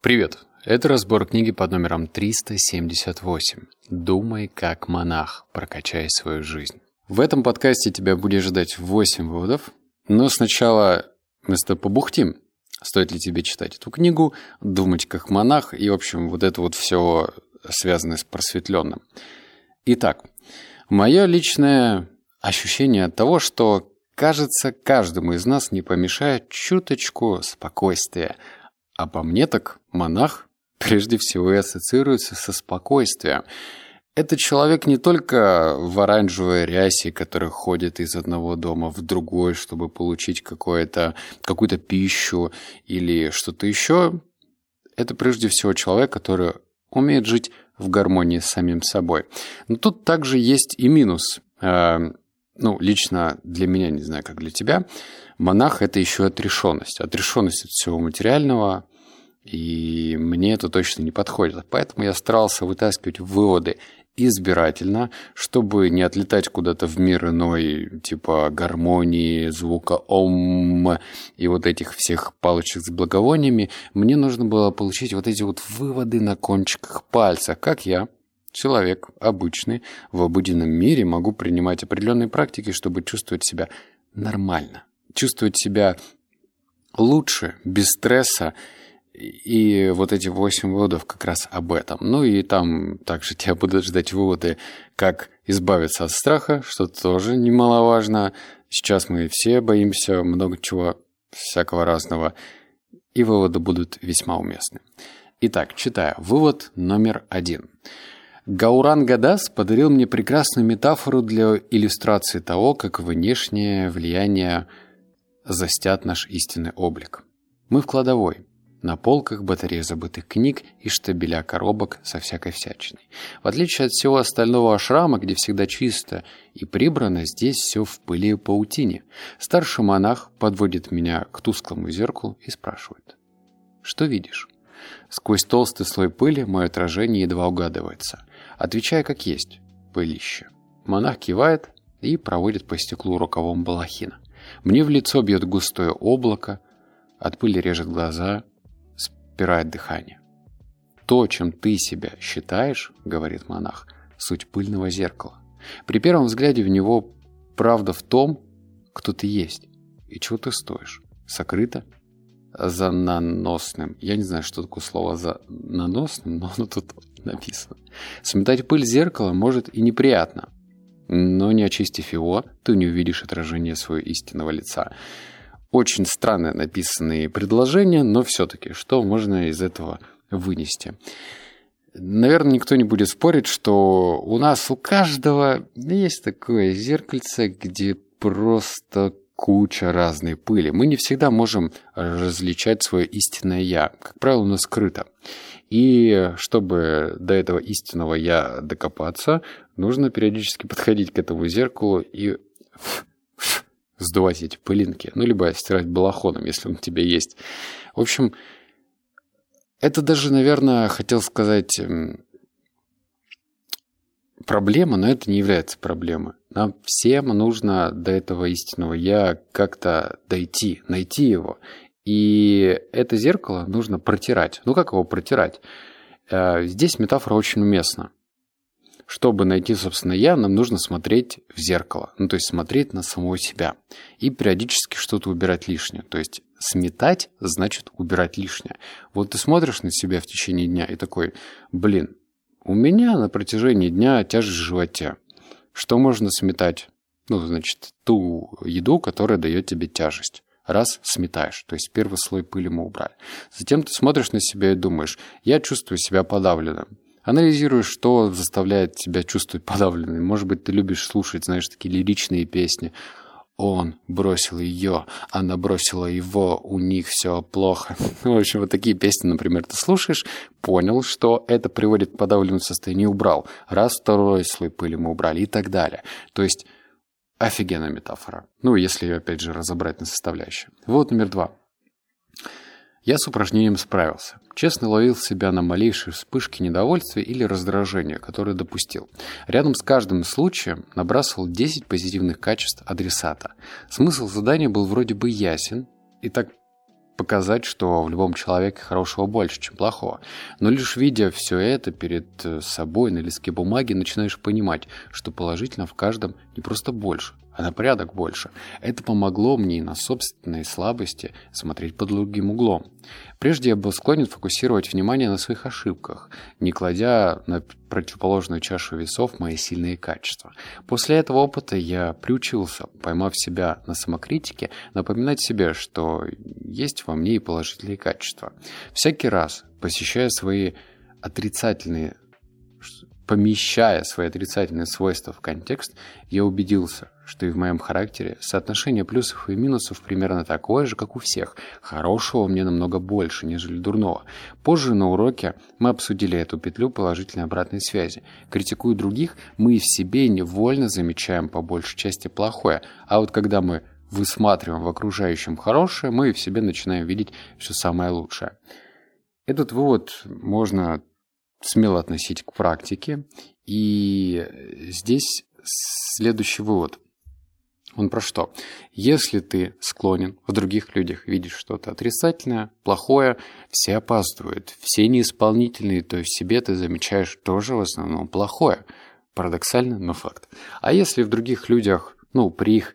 Привет! Это разбор книги под номером 378 «Думай как монах, прокачай свою жизнь». В этом подкасте тебя будет ждать 8 выводов, но сначала мы с тобой побухтим. Стоит ли тебе читать эту книгу, думать как монах и, в общем, вот это вот все связанное с просветленным. Итак, мое личное ощущение от того, что, кажется, каждому из нас не помешает чуточку спокойствия – а по мне так монах прежде всего и ассоциируется со спокойствием. Это человек не только в оранжевой рясе, который ходит из одного дома в другой, чтобы получить какую-то пищу или что-то еще. Это прежде всего человек, который умеет жить в гармонии с самим собой. Но тут также есть и минус. Э, ну, лично для меня, не знаю, как для тебя, монах – это еще отрешенность. Отрешенность от всего материального, и мне это точно не подходит. Поэтому я старался вытаскивать выводы избирательно, чтобы не отлетать куда-то в мир иной, типа гармонии, звука ом и вот этих всех палочек с благовониями. Мне нужно было получить вот эти вот выводы на кончиках пальца, как я, человек обычный, в обыденном мире могу принимать определенные практики, чтобы чувствовать себя нормально, чувствовать себя лучше, без стресса, и вот эти восемь выводов как раз об этом. Ну и там также тебя будут ждать выводы, как избавиться от страха, что тоже немаловажно. Сейчас мы все боимся много чего, всякого разного. И выводы будут весьма уместны. Итак, читаю. Вывод номер один. Гауран Гадас подарил мне прекрасную метафору для иллюстрации того, как внешнее влияние застят наш истинный облик. Мы в кладовой. На полках батарея забытых книг и штабеля коробок со всякой всячиной. В отличие от всего остального ашрама, где всегда чисто и прибрано, здесь все в пыли и паутине. Старший монах подводит меня к тусклому зеркалу и спрашивает. «Что видишь?» Сквозь толстый слой пыли мое отражение едва угадывается. Отвечая как есть. Пылище. Монах кивает и проводит по стеклу рукавом балахина. Мне в лицо бьет густое облако, от пыли режет глаза – спирает дыхание. «То, чем ты себя считаешь, — говорит монах, — суть пыльного зеркала. При первом взгляде в него правда в том, кто ты есть и чего ты стоишь. Сокрыто за наносным. Я не знаю, что такое слово за наносным, но оно тут написано. Сметать пыль зеркала может и неприятно, но не очистив его, ты не увидишь отражение своего истинного лица. Очень странно написанные предложения, но все-таки, что можно из этого вынести? Наверное, никто не будет спорить, что у нас у каждого есть такое зеркальце, где просто куча разной пыли. Мы не всегда можем различать свое истинное «я». Как правило, оно скрыто. И чтобы до этого истинного «я» докопаться, нужно периодически подходить к этому зеркалу и сдувать эти пылинки, ну, либо стирать балахоном, если он у тебя есть. В общем, это даже, наверное, хотел сказать проблема, но это не является проблемой. Нам всем нужно до этого истинного «я» как-то дойти, найти его. И это зеркало нужно протирать. Ну, как его протирать? Э, здесь метафора очень уместна чтобы найти, собственно, я, нам нужно смотреть в зеркало. Ну, то есть смотреть на самого себя. И периодически что-то убирать лишнее. То есть сметать значит убирать лишнее. Вот ты смотришь на себя в течение дня и такой, блин, у меня на протяжении дня тяжесть в животе. Что можно сметать? Ну, значит, ту еду, которая дает тебе тяжесть. Раз сметаешь, то есть первый слой пыли мы убрали. Затем ты смотришь на себя и думаешь, я чувствую себя подавленным. Анализируешь, что заставляет тебя чувствовать подавленным. Может быть, ты любишь слушать, знаешь, такие лиричные песни. Он бросил ее, она бросила его, у них все плохо. В общем, вот такие песни, например, ты слушаешь, понял, что это приводит к подавленному состоянию, убрал. Раз, второй слой пыли мы убрали и так далее. То есть офигенная метафора. Ну, если ее, опять же, разобрать на составляющие. Вот номер два. Я с упражнением справился. Честно ловил себя на малейшие вспышки недовольствия или раздражения, которые допустил. Рядом с каждым случаем набрасывал 10 позитивных качеств адресата. Смысл задания был вроде бы ясен и так показать, что в любом человеке хорошего больше, чем плохого. Но лишь видя все это перед э, собой на листке бумаги, начинаешь понимать, что положительно в каждом не просто больше, а на порядок больше. Это помогло мне и на собственной слабости смотреть под другим углом. Прежде я был склонен фокусировать внимание на своих ошибках, не кладя на противоположную чашу весов мои сильные качества. После этого опыта я приучился, поймав себя на самокритике, напоминать себе, что есть во мне и положительные качества. Всякий раз, посещая свои отрицательные помещая свои отрицательные свойства в контекст, я убедился, что и в моем характере соотношение плюсов и минусов примерно такое же, как у всех. Хорошего мне намного больше, нежели дурного. Позже на уроке мы обсудили эту петлю положительной обратной связи. Критикуя других, мы в себе невольно замечаем по большей части плохое, а вот когда мы высматриваем в окружающем хорошее, мы в себе начинаем видеть все самое лучшее. Этот вывод можно смело относить к практике. И здесь следующий вывод. Он про что? Если ты склонен в других людях видеть что-то отрицательное, плохое, все опаздывают, все неисполнительные, то в себе ты замечаешь тоже в основном плохое. Парадоксально, но факт. А если в других людях, ну, при их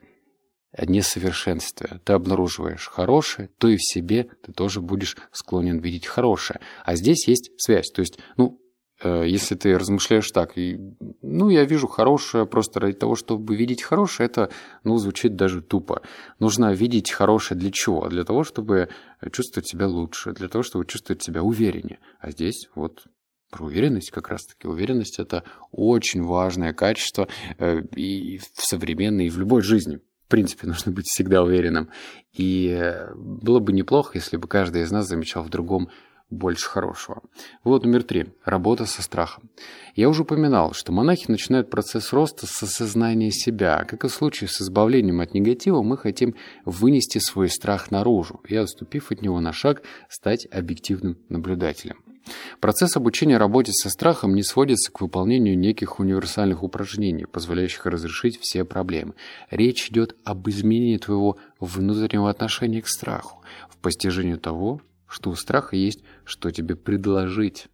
несовершенстве ты обнаруживаешь хорошее, то и в себе ты тоже будешь склонен видеть хорошее. А здесь есть связь. То есть, ну, если ты размышляешь так, и, ну, я вижу хорошее просто ради того, чтобы видеть хорошее, это, ну, звучит даже тупо. Нужно видеть хорошее для чего? Для того, чтобы чувствовать себя лучше, для того, чтобы чувствовать себя увереннее. А здесь вот про уверенность как раз-таки. Уверенность – это очень важное качество э, и в современной, и в любой жизни принципе, нужно быть всегда уверенным. И э, было бы неплохо, если бы каждый из нас замечал в другом больше хорошего. Вот номер три. Работа со страхом. Я уже упоминал, что монахи начинают процесс роста с осознания себя. Как и в случае с избавлением от негатива, мы хотим вынести свой страх наружу и, отступив от него на шаг, стать объективным наблюдателем. Процесс обучения работе со страхом не сводится к выполнению неких универсальных упражнений, позволяющих разрешить все проблемы. Речь идет об изменении твоего внутреннего отношения к страху, в постижении того, что у страха есть, что тебе предложить.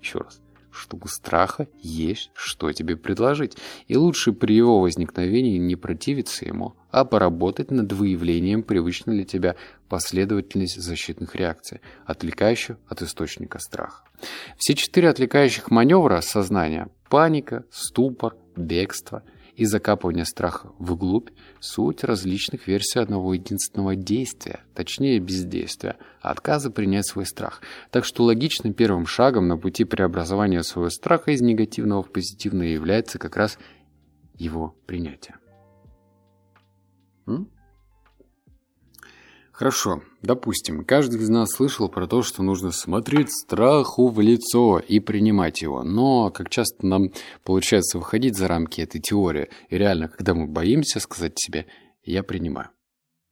Еще раз что у страха есть что тебе предложить, и лучше при его возникновении не противиться ему, а поработать над выявлением привычной для тебя последовательности защитных реакций, отвлекающих от источника страха. Все четыре отвлекающих маневра сознания – паника, ступор, бегство – и закапывание страха вглубь – суть различных версий одного единственного действия, точнее бездействия, отказа принять свой страх. Так что логичным первым шагом на пути преобразования своего страха из негативного в позитивное является как раз его принятие. М? Хорошо, допустим, каждый из нас слышал про то, что нужно смотреть страху в лицо и принимать его. Но как часто нам получается выходить за рамки этой теории, и реально, когда мы боимся сказать себе «я принимаю».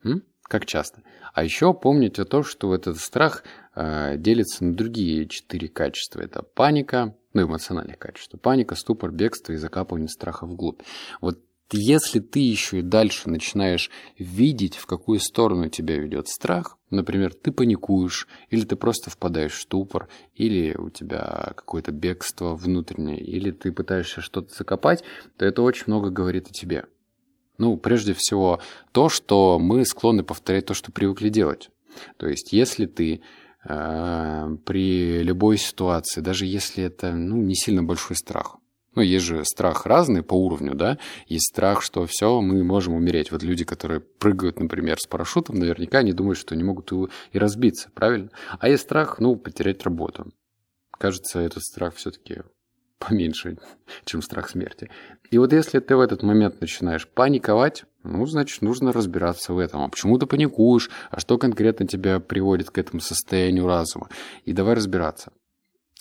М? Как часто. А еще помните то, что этот страх э, делится на другие четыре качества. Это паника, ну, эмоциональные качества. Паника, ступор, бегство и закапывание страха вглубь. Вот если ты еще и дальше начинаешь видеть, в какую сторону тебя ведет страх, например, ты паникуешь, или ты просто впадаешь в ступор, или у тебя какое-то бегство внутреннее, или ты пытаешься что-то закопать, то это очень много говорит о тебе. Ну, прежде всего, то, что мы склонны повторять то, что привыкли делать. То есть, если ты э, при любой ситуации, даже если это ну, не сильно большой страх, ну, есть же страх разный по уровню, да. Есть страх, что все, мы можем умереть. Вот люди, которые прыгают, например, с парашютом, наверняка не думают, что не могут и разбиться, правильно? А есть страх, ну, потерять работу. Кажется, этот страх все-таки поменьше, чем страх смерти. И вот если ты в этот момент начинаешь паниковать, ну, значит, нужно разбираться в этом. А почему ты паникуешь? А что конкретно тебя приводит к этому состоянию разума? И давай разбираться.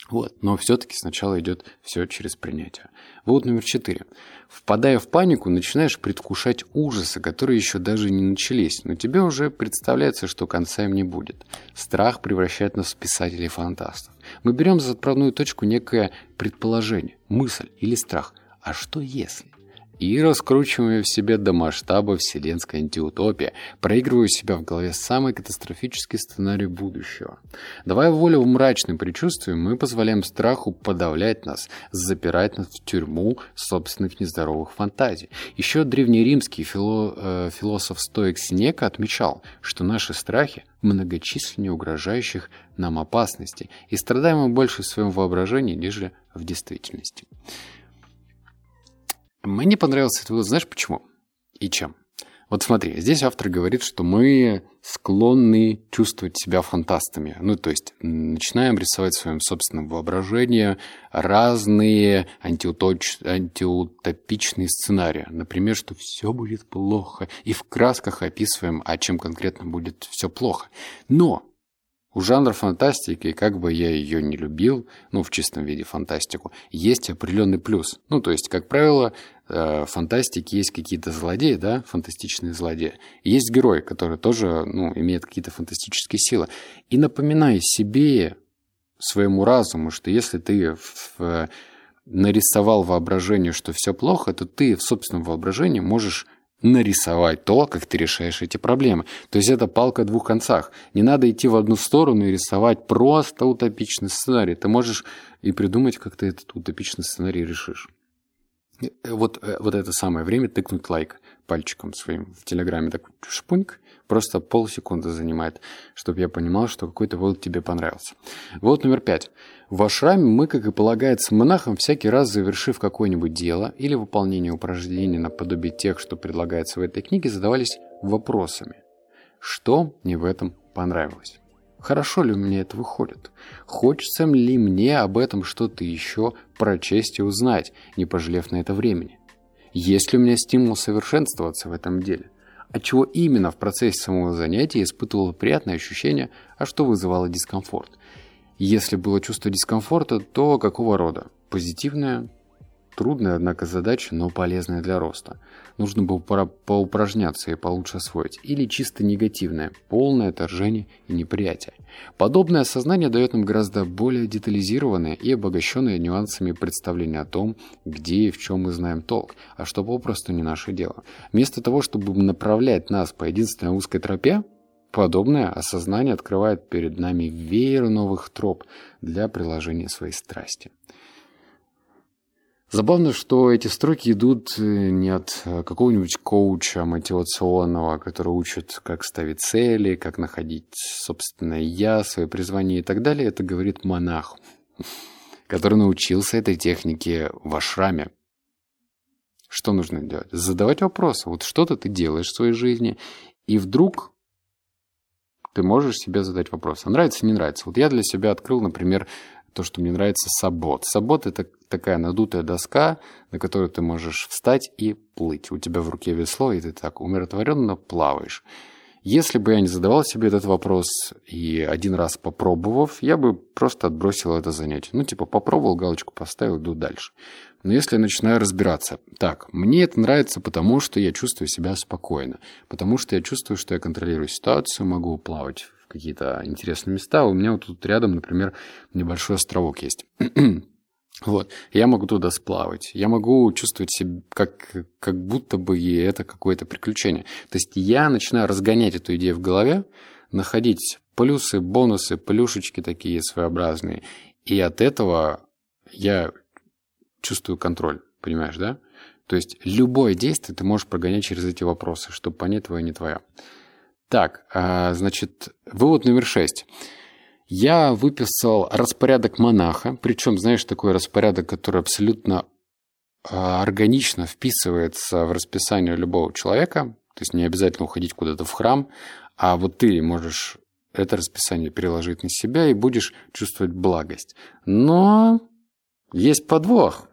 Вот. Но все-таки сначала идет все через принятие. Вывод номер четыре. Впадая в панику, начинаешь предвкушать ужасы, которые еще даже не начались, но тебе уже представляется, что конца им не будет. Страх превращает нас в писателей-фантастов. Мы берем за отправную точку некое предположение, мысль или страх. А что если? И раскручиваю в себе до масштаба вселенской антиутопии, проигрываю себя в голове самый катастрофический сценарий будущего. Давая волю в мрачным предчувствиям, мы позволяем страху подавлять нас, запирать нас в тюрьму собственных нездоровых фантазий. Еще древнеримский фило, э, философ-стоик Синека отмечал, что наши страхи многочисленнее угрожающих нам опасностей, и страдаем мы больше в своем воображении, нежели в действительности. Мне понравился этот вывод, знаешь почему? И чем? Вот смотри, здесь автор говорит, что мы склонны чувствовать себя фантастами. Ну, то есть начинаем рисовать в своем собственном воображении разные антиуточ... антиутопичные сценарии. Например, что все будет плохо. И в красках описываем, а чем конкретно будет все плохо. Но у жанра фантастики, как бы я ее не любил, ну, в чистом виде фантастику, есть определенный плюс. Ну, то есть, как правило, э, в фантастике есть какие-то злодеи, да, фантастичные злодеи. есть герой, который тоже, ну, имеет какие-то фантастические силы. И напоминай себе, своему разуму, что если ты в, нарисовал воображение, что все плохо, то ты в собственном воображении можешь нарисовать то, как ты решаешь эти проблемы. То есть это палка о двух концах. Не надо идти в одну сторону и рисовать просто утопичный сценарий. Ты можешь и придумать, как ты этот утопичный сценарий решишь. Э, вот, э, вот это самое время тыкнуть лайк пальчиком своим в Телеграме. Так шпуньк, просто полсекунды занимает, чтобы я понимал, что какой-то вывод тебе понравился. Вот номер пять. В ашраме мы, как и полагается монахам, всякий раз завершив какое-нибудь дело или выполнение упражнений наподобие тех, что предлагается в этой книге, задавались вопросами. Что мне в этом понравилось? Хорошо ли у меня это выходит? Хочется ли мне об этом что-то еще прочесть и узнать, не пожалев на это времени? Есть ли у меня стимул совершенствоваться в этом деле? От чего именно в процессе самого занятия испытывала приятное ощущение, а что вызывало дискомфорт – если было чувство дискомфорта, то какого рода? Позитивное? Трудная, однако, задача, но полезная для роста. Нужно было поупражняться и получше освоить. Или чисто негативное, полное отторжение и неприятие. Подобное осознание дает нам гораздо более детализированное и обогащенное нюансами представление о том, где и в чем мы знаем толк, а что попросту не наше дело. Вместо того, чтобы направлять нас по единственной узкой тропе, Подобное осознание открывает перед нами веер новых троп для приложения своей страсти. Забавно, что эти строки идут э, не от э, какого-нибудь коуча мотивационного, который учит, как ставить цели, как находить собственное «я», свое призвание и так далее. Это говорит монах, который научился этой технике в ашраме. Что нужно делать? Задавать вопросы. Вот что-то ты делаешь в своей жизни, и вдруг ты можешь себе задать вопрос, а нравится, не нравится. Вот я для себя открыл, например, то, что мне нравится сабот. Сабот – это такая надутая доска, на которую ты можешь встать и плыть. У тебя в руке весло, и ты так умиротворенно плаваешь. Если бы я не задавал себе этот вопрос и один раз попробовав, я бы просто отбросил это занятие. Ну, типа, попробовал, галочку поставил, иду дальше. Но если я начинаю разбираться, так, мне это нравится потому, что я чувствую себя спокойно, потому что я чувствую, что я контролирую ситуацию, могу плавать какие-то интересные места. У меня вот тут рядом, например, небольшой островок есть. Вот, я могу туда сплавать, я могу чувствовать себя как, как будто бы это какое-то приключение. То есть я начинаю разгонять эту идею в голове, находить плюсы, бонусы, плюшечки такие своеобразные. И от этого я чувствую контроль, понимаешь, да? То есть любое действие ты можешь прогонять через эти вопросы, чтобы понять, твое не твое. Так, а, значит, вывод номер шесть. Я выписал распорядок монаха, причем, знаешь, такой распорядок, который абсолютно а, органично вписывается в расписание любого человека, то есть не обязательно уходить куда-то в храм, а вот ты можешь это расписание переложить на себя и будешь чувствовать благость. Но есть подвох.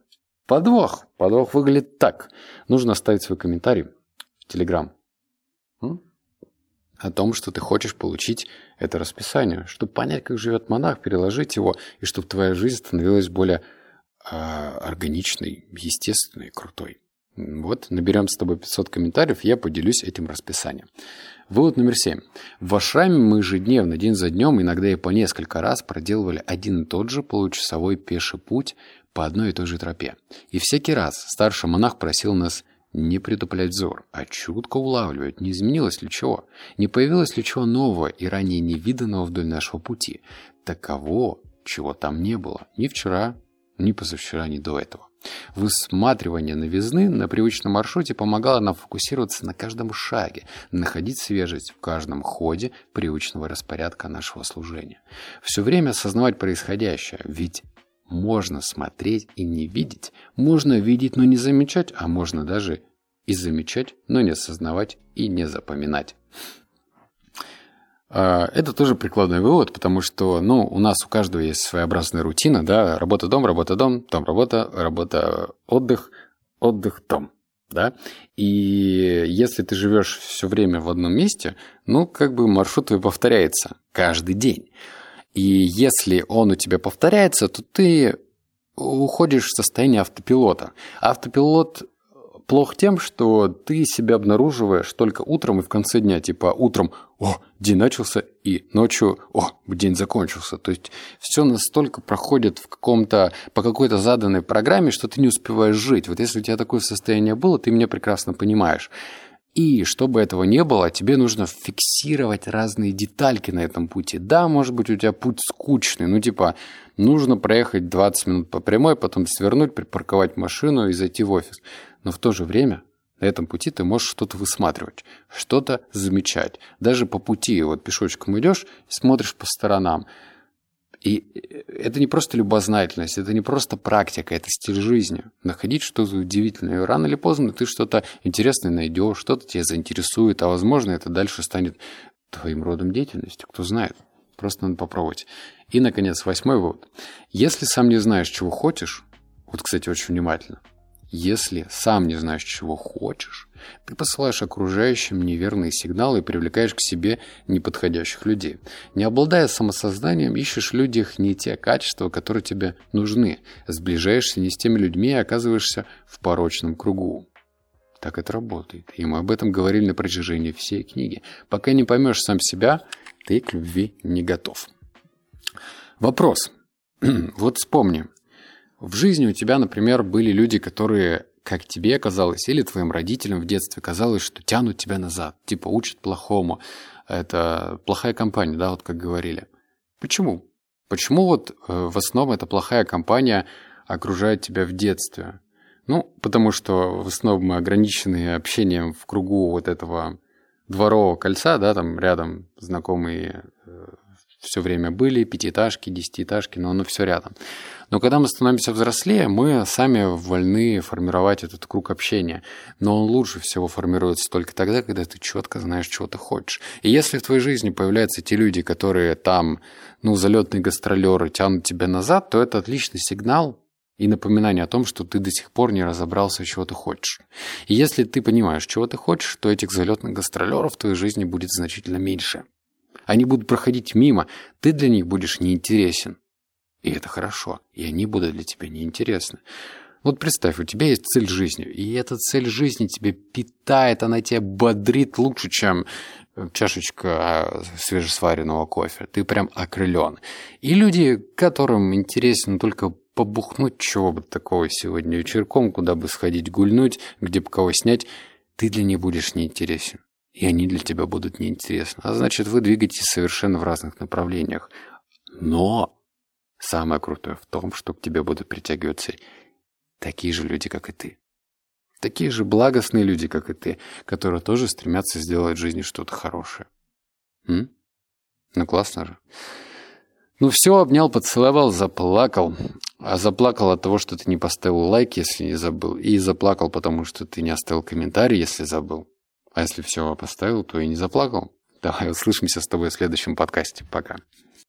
Подвох. Подвох выглядит так. Нужно оставить свой комментарий в Телеграм о том, что ты хочешь получить это расписание, чтобы понять, как живет монах, переложить его, и чтобы твоя жизнь становилась более э, органичной, естественной, крутой. Вот, наберем с тобой 500 комментариев, я поделюсь этим расписанием. Вывод номер 7. В Ашраме мы ежедневно, день за днем, иногда и по несколько раз проделывали один и тот же получасовой пеший путь по одной и той же тропе. И всякий раз старший монах просил нас не притуплять взор, а чутко улавливать, не изменилось ли чего, не появилось ли чего нового и ранее невиданного вдоль нашего пути, таково, чего там не было ни вчера, ни позавчера, ни до этого. Высматривание новизны на привычном маршруте помогало нам фокусироваться на каждом шаге, находить свежесть в каждом ходе привычного распорядка нашего служения. Все время осознавать происходящее, ведь можно смотреть и не видеть, можно видеть, но не замечать, а можно даже и замечать, но не осознавать и не запоминать. А, это тоже прикладной вывод, потому что, ну, у нас у каждого есть своеобразная рутина, да, работа-дом, работа-дом, дом, работа, работа, отдых, отдых, дом, да. И если ты живешь все время в одном месте, ну, как бы маршрут твой повторяется каждый день. И если он у тебя повторяется, то ты уходишь в состояние автопилота. Автопилот плох тем, что ты себя обнаруживаешь только утром и в конце дня. Типа утром «О, день начался», и ночью «О, день закончился». То есть все настолько проходит в каком-то, по какой-то заданной программе, что ты не успеваешь жить. Вот если у тебя такое состояние было, ты меня прекрасно понимаешь. И чтобы этого не было, тебе нужно фиксировать разные детальки на этом пути. Да, может быть, у тебя путь скучный, ну типа нужно проехать 20 минут по прямой, потом свернуть, припарковать машину и зайти в офис. Но в то же время на этом пути ты можешь что-то высматривать, что-то замечать. Даже по пути, вот пешочком идешь, смотришь по сторонам. И это не просто любознательность, это не просто практика, это стиль жизни. Находить что-то удивительное. И рано или поздно ты что-то интересное найдешь, что-то тебя заинтересует, а возможно это дальше станет твоим родом деятельности, кто знает. Просто надо попробовать. И, наконец, восьмой вывод. Если сам не знаешь, чего хочешь, вот, кстати, очень внимательно – если сам не знаешь, чего хочешь, ты посылаешь окружающим неверные сигналы и привлекаешь к себе неподходящих людей. Не обладая самосознанием, ищешь в людях не те качества, которые тебе нужны. Сближаешься не с теми людьми и оказываешься в порочном кругу. Так это работает. И мы об этом говорили на протяжении всей книги. Пока не поймешь сам себя, ты к любви не готов. Вопрос. вот вспомни, в жизни у тебя, например, были люди, которые, как тебе казалось, или твоим родителям в детстве казалось, что тянут тебя назад, типа учат плохому. Это плохая компания, да, вот как говорили. Почему? Почему вот э, в основном эта плохая компания окружает тебя в детстве? Ну, потому что в основном мы ограничены общением в кругу вот этого дворового кольца, да, там рядом знакомые э, все время были, пятиэтажки, десятиэтажки, но оно все рядом. Но когда мы становимся взрослее, мы сами вольны формировать этот круг общения. Но он лучше всего формируется только тогда, когда ты четко знаешь, чего ты хочешь. И если в твоей жизни появляются те люди, которые там, ну, залетные гастролеры тянут тебя назад, то это отличный сигнал и напоминание о том, что ты до сих пор не разобрался, чего ты хочешь. И если ты понимаешь, чего ты хочешь, то этих залетных гастролеров в твоей жизни будет значительно меньше. Они будут проходить мимо, ты для них будешь неинтересен. И это хорошо, и они будут для тебя неинтересны. Вот представь, у тебя есть цель жизни, и эта цель жизни тебя питает, она тебя бодрит лучше, чем чашечка а, свежесваренного кофе. Ты прям окрылен. И люди, которым интересно только побухнуть чего бы такого сегодня вечерком, куда бы сходить гульнуть, где бы кого снять, ты для них будешь неинтересен и они для тебя будут неинтересны. А значит, вы двигаетесь совершенно в разных направлениях. Но самое крутое в том, что к тебе будут притягиваться такие же люди, как и ты. Такие же благостные люди, как и ты, которые тоже стремятся сделать в жизни что-то хорошее. М? Ну, классно же. Ну все, обнял, поцеловал, заплакал. А заплакал от того, что ты не поставил лайк, если не забыл. И заплакал, потому что ты не оставил комментарий, если забыл. А если все поставил, то и не заплакал. Давай услышимся с тобой в следующем подкасте. Пока.